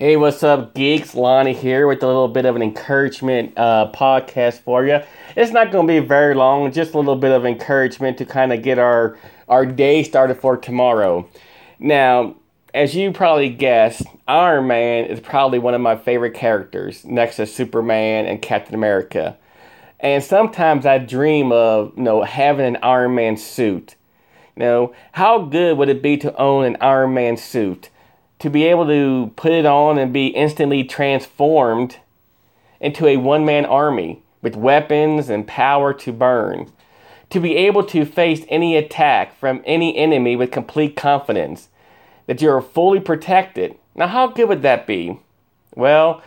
Hey, what's up, geeks? Lonnie here with a little bit of an encouragement uh, podcast for you. It's not going to be very long, just a little bit of encouragement to kind of get our our day started for tomorrow. Now, as you probably guessed, Iron Man is probably one of my favorite characters, next to Superman and Captain America. And sometimes I dream of, you know, having an Iron Man suit. You know, how good would it be to own an Iron Man suit? To be able to put it on and be instantly transformed into a one man army with weapons and power to burn. To be able to face any attack from any enemy with complete confidence that you are fully protected. Now, how good would that be? Well,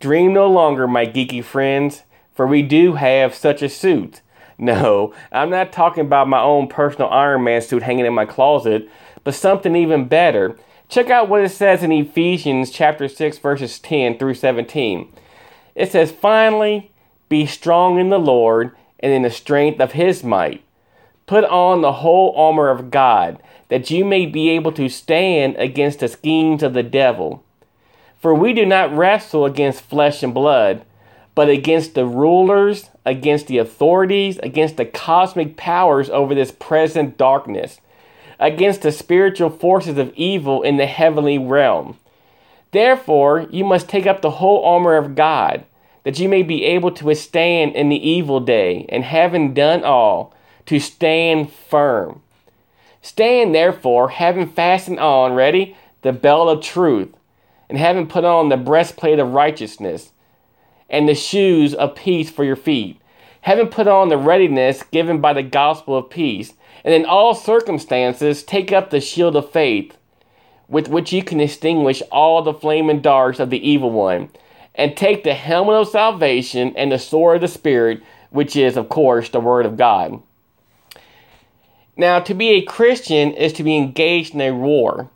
dream no longer, my geeky friends, for we do have such a suit. No, I'm not talking about my own personal Iron Man suit hanging in my closet, but something even better Check out what it says in Ephesians chapter 6 verses 10 through 17. It says, "Finally, be strong in the Lord and in the strength of his might. Put on the whole armor of God, that you may be able to stand against the schemes of the devil. For we do not wrestle against flesh and blood, but against the rulers, against the authorities, against the cosmic powers over this present darkness." Against the spiritual forces of evil in the heavenly realm. Therefore, you must take up the whole armor of God, that you may be able to withstand in the evil day, and having done all, to stand firm. Stand therefore, having fastened on, ready, the belt of truth, and having put on the breastplate of righteousness, and the shoes of peace for your feet, having put on the readiness given by the gospel of peace and in all circumstances, take up the shield of faith, with which you can extinguish all the flaming darts of the evil one, and take the helmet of salvation and the sword of the Spirit, which is, of course, the Word of God. Now, to be a Christian is to be engaged in a war.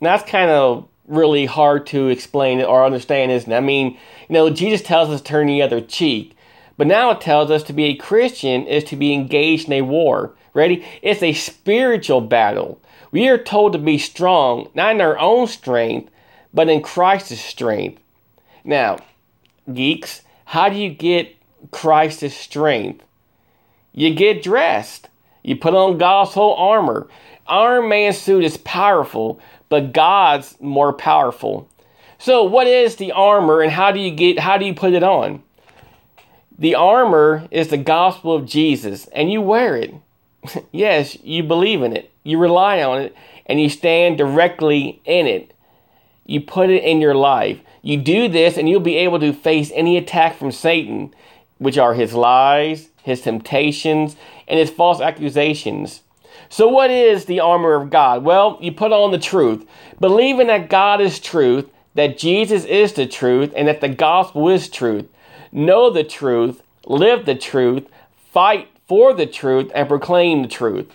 Now, that's kind of really hard to explain or understand, isn't it? I mean, you know, Jesus tells us to turn the other cheek, but now it tells us to be a Christian is to be engaged in a war. Ready? It's a spiritual battle. We are told to be strong, not in our own strength, but in Christ's strength. Now, geeks, how do you get Christ's strength? You get dressed. You put on God's whole armor. Iron Man's suit is powerful, but God's more powerful. So, what is the armor and how do you get how do you put it on? The armor is the gospel of Jesus and you wear it. yes, you believe in it, you rely on it, and you stand directly in it. You put it in your life. You do this, and you'll be able to face any attack from Satan, which are his lies, his temptations, and his false accusations. So, what is the armor of God? Well, you put on the truth, believing that God is truth, that Jesus is the truth, and that the gospel is truth. Know the truth, live the truth, fight for the truth and proclaim the truth.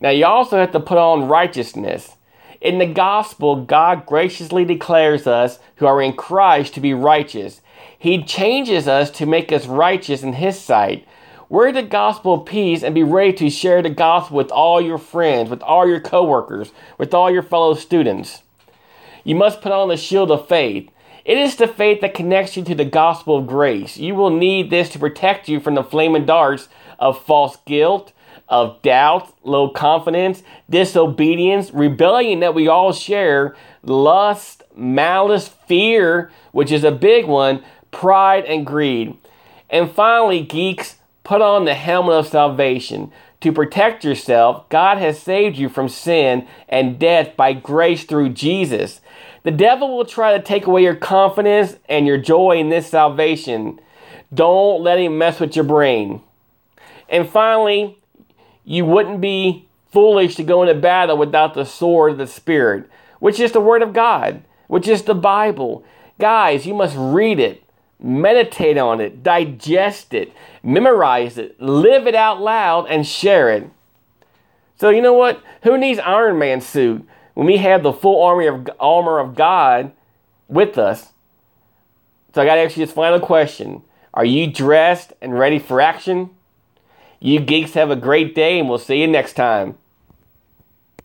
Now, you also have to put on righteousness. In the gospel, God graciously declares us who are in Christ to be righteous. He changes us to make us righteous in His sight. Wear the gospel of peace and be ready to share the gospel with all your friends, with all your coworkers, with all your fellow students. You must put on the shield of faith. It is the faith that connects you to the gospel of grace. You will need this to protect you from the flaming darts of false guilt, of doubt, low confidence, disobedience, rebellion that we all share, lust, malice, fear, which is a big one, pride, and greed. And finally, geeks, put on the helmet of salvation. To protect yourself, God has saved you from sin and death by grace through Jesus. The devil will try to take away your confidence and your joy in this salvation. Don't let him mess with your brain. And finally, you wouldn't be foolish to go into battle without the sword of the Spirit, which is the Word of God, which is the Bible. Guys, you must read it, meditate on it, digest it, memorize it, live it out loud, and share it. So, you know what? Who needs Iron Man suit when we have the full armor of, armor of God with us? So, I got to ask you this final question Are you dressed and ready for action? You geeks have a great day, and we'll see you next time.